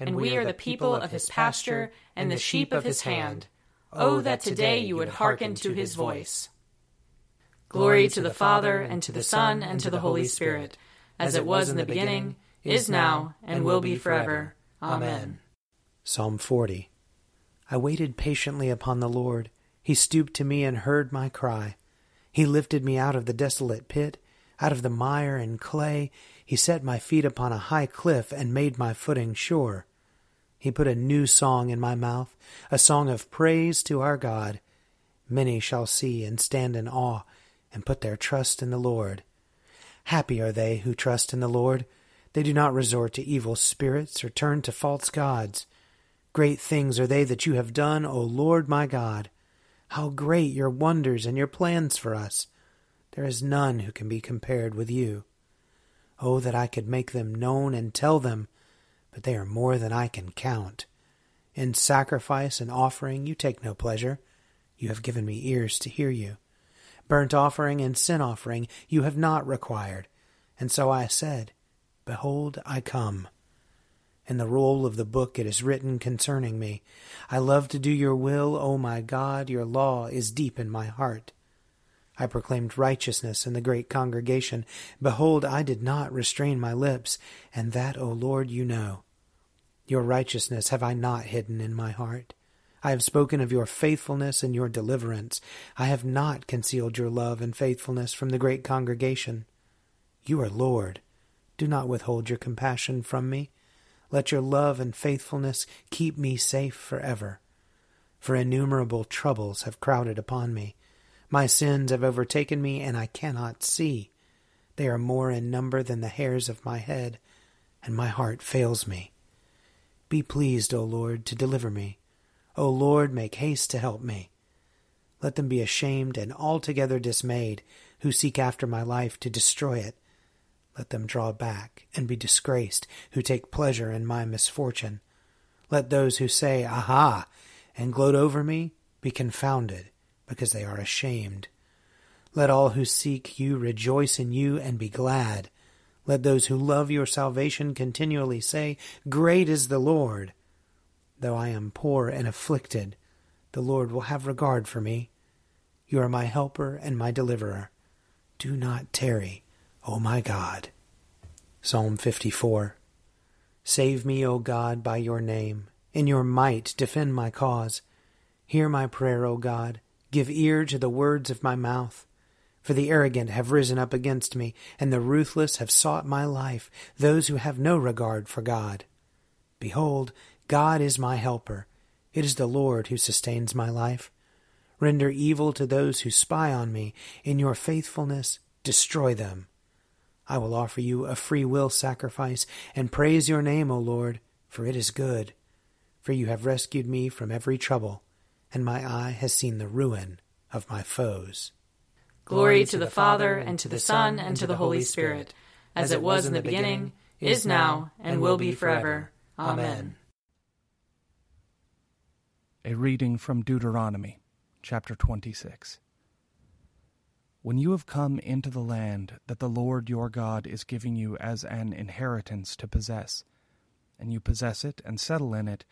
and we are the people of his pasture and the sheep of his hand. Oh, oh, that today you would hearken to his voice. Glory to the Father, and to the Son, and to the Holy Spirit, as it was in the beginning, is now, and will be forever. Amen. Psalm 40 I waited patiently upon the Lord. He stooped to me and heard my cry. He lifted me out of the desolate pit, out of the mire and clay. He set my feet upon a high cliff and made my footing sure. He put a new song in my mouth, a song of praise to our God. Many shall see and stand in awe and put their trust in the Lord. Happy are they who trust in the Lord. They do not resort to evil spirits or turn to false gods. Great things are they that you have done, O Lord my God. How great your wonders and your plans for us! There is none who can be compared with you. Oh, that I could make them known and tell them, but they are more than I can count. In sacrifice and offering you take no pleasure. You have given me ears to hear you. Burnt offering and sin offering you have not required. And so I said, Behold, I come. In the roll of the book it is written concerning me. I love to do your will, O my God, your law is deep in my heart. I proclaimed righteousness in the great congregation. Behold, I did not restrain my lips, and that, O Lord, you know. Your righteousness have I not hidden in my heart. I have spoken of your faithfulness and your deliverance. I have not concealed your love and faithfulness from the great congregation. You are Lord. Do not withhold your compassion from me. Let your love and faithfulness keep me safe forever. For innumerable troubles have crowded upon me. My sins have overtaken me, and I cannot see. They are more in number than the hairs of my head, and my heart fails me. Be pleased, O Lord, to deliver me. O Lord, make haste to help me. Let them be ashamed and altogether dismayed who seek after my life to destroy it. Let them draw back and be disgraced who take pleasure in my misfortune. Let those who say, Aha, and gloat over me be confounded, because they are ashamed. Let all who seek you rejoice in you and be glad. Let those who love your salvation continually say, Great is the Lord. Though I am poor and afflicted, the Lord will have regard for me. You are my helper and my deliverer. Do not tarry, O my God. Psalm 54 Save me, O God, by your name. In your might defend my cause. Hear my prayer, O God. Give ear to the words of my mouth. For the arrogant have risen up against me, and the ruthless have sought my life, those who have no regard for God. Behold, God is my helper. It is the Lord who sustains my life. Render evil to those who spy on me. In your faithfulness, destroy them. I will offer you a free will sacrifice and praise your name, O Lord, for it is good. For you have rescued me from every trouble, and my eye has seen the ruin of my foes. Glory to the Father, and to the Son, and to the Holy Spirit, as it was in the beginning, is now, and will be forever. Amen. A reading from Deuteronomy, chapter 26. When you have come into the land that the Lord your God is giving you as an inheritance to possess, and you possess it and settle in it,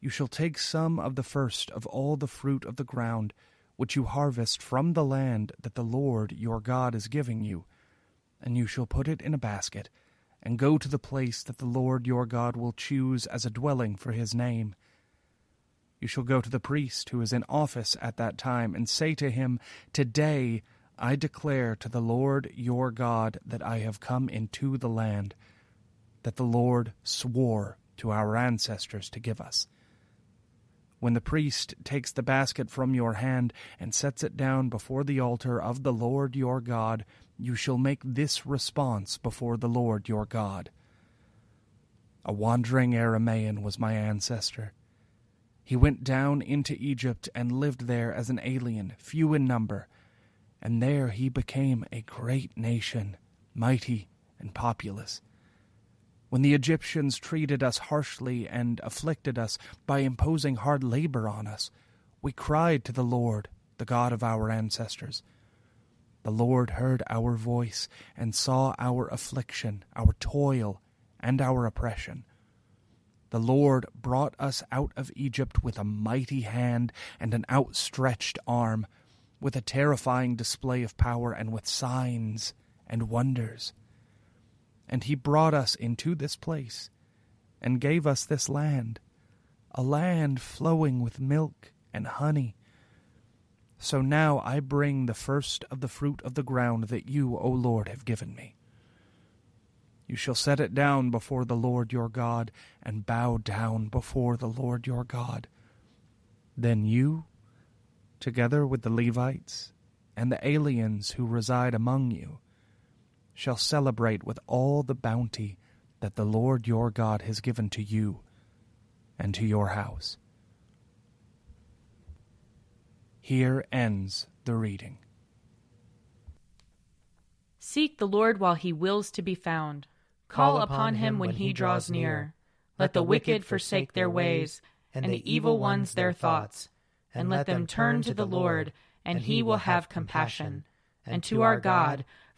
you shall take some of the first of all the fruit of the ground which you harvest from the land that the Lord your God is giving you, and you shall put it in a basket, and go to the place that the Lord your God will choose as a dwelling for his name You shall go to the priest who is in office at that time, and say to him, Today I declare to the Lord your God that I have come into the land that the Lord swore to our ancestors to give us. When the priest takes the basket from your hand and sets it down before the altar of the Lord your God, you shall make this response before the Lord your God. A wandering Aramaean was my ancestor. He went down into Egypt and lived there as an alien, few in number, and there he became a great nation, mighty and populous. When the Egyptians treated us harshly and afflicted us by imposing hard labor on us, we cried to the Lord, the God of our ancestors. The Lord heard our voice and saw our affliction, our toil, and our oppression. The Lord brought us out of Egypt with a mighty hand and an outstretched arm, with a terrifying display of power and with signs and wonders. And he brought us into this place and gave us this land, a land flowing with milk and honey. So now I bring the first of the fruit of the ground that you, O Lord, have given me. You shall set it down before the Lord your God, and bow down before the Lord your God. Then you, together with the Levites and the aliens who reside among you, shall celebrate with all the bounty that the Lord your God has given to you and to your house. Here ends the reading. Seek the Lord while he wills to be found. Call upon him when he draws near. Let the wicked forsake their ways, and the evil ones their thoughts. And let them turn to the Lord, and he will have compassion. And to our God,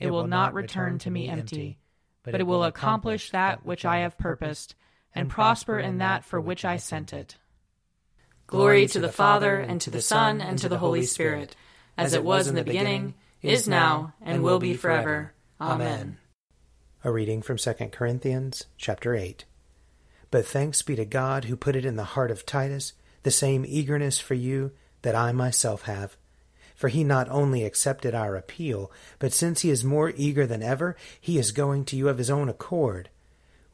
It will not return to me empty, but it will accomplish that which I have purposed, and prosper in that for which I sent it. Glory to the Father, and to the Son, and to the Holy Spirit, as it was in the beginning, is now, and will be forever. Amen. A reading from 2 Corinthians chapter 8. But thanks be to God who put it in the heart of Titus the same eagerness for you that I myself have. For he not only accepted our appeal, but since he is more eager than ever, he is going to you of his own accord.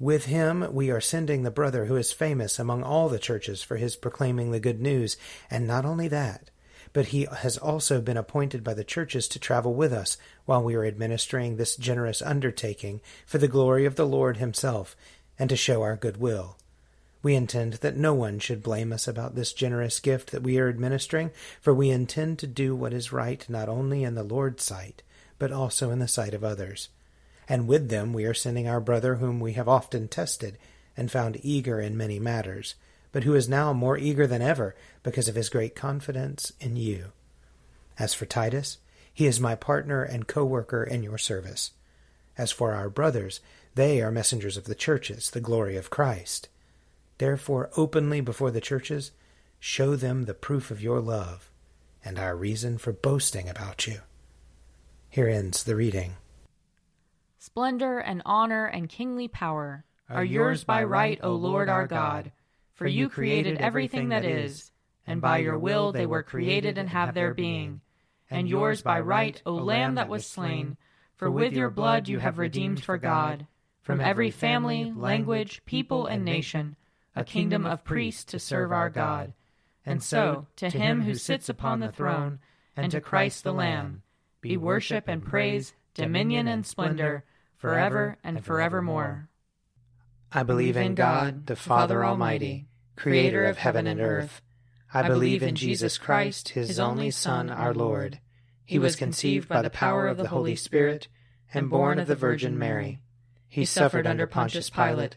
With him we are sending the brother who is famous among all the churches for his proclaiming the good news, and not only that, but he has also been appointed by the churches to travel with us while we are administering this generous undertaking for the glory of the Lord himself and to show our good will. We intend that no one should blame us about this generous gift that we are administering, for we intend to do what is right not only in the Lord's sight, but also in the sight of others. And with them we are sending our brother whom we have often tested and found eager in many matters but who is now more eager than ever because of his great confidence in you. As for Titus, he is my partner and co worker in your service. As for our brothers, they are messengers of the churches, the glory of Christ. Therefore, openly before the churches, show them the proof of your love and our reason for boasting about you. Here ends the reading. Splendor and honor and kingly power are yours by right, O Lord our God. For you created everything that is, and by your will they were created and have their being. And yours by right, O Lamb that was slain, for with your blood you have redeemed for God, from every family, language, people, and nation, a kingdom of priests to serve our God. And so, to him who sits upon the throne, and to Christ the Lamb, be worship and praise, dominion and splendor, forever and forevermore. I believe in God, the Father Almighty, creator of heaven and earth. I believe in Jesus Christ, his only Son, our Lord. He was conceived by the power of the Holy Spirit and born of the Virgin Mary. He suffered under Pontius Pilate,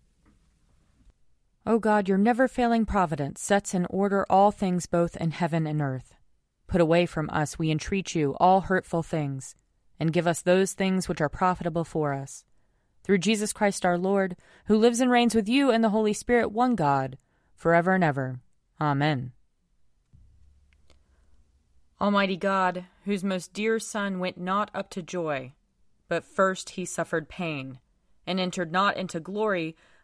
O God, your never failing providence sets in order all things both in heaven and earth. Put away from us, we entreat you, all hurtful things, and give us those things which are profitable for us. Through Jesus Christ our Lord, who lives and reigns with you and the Holy Spirit, one God, forever and ever. Amen. Almighty God, whose most dear Son went not up to joy, but first he suffered pain, and entered not into glory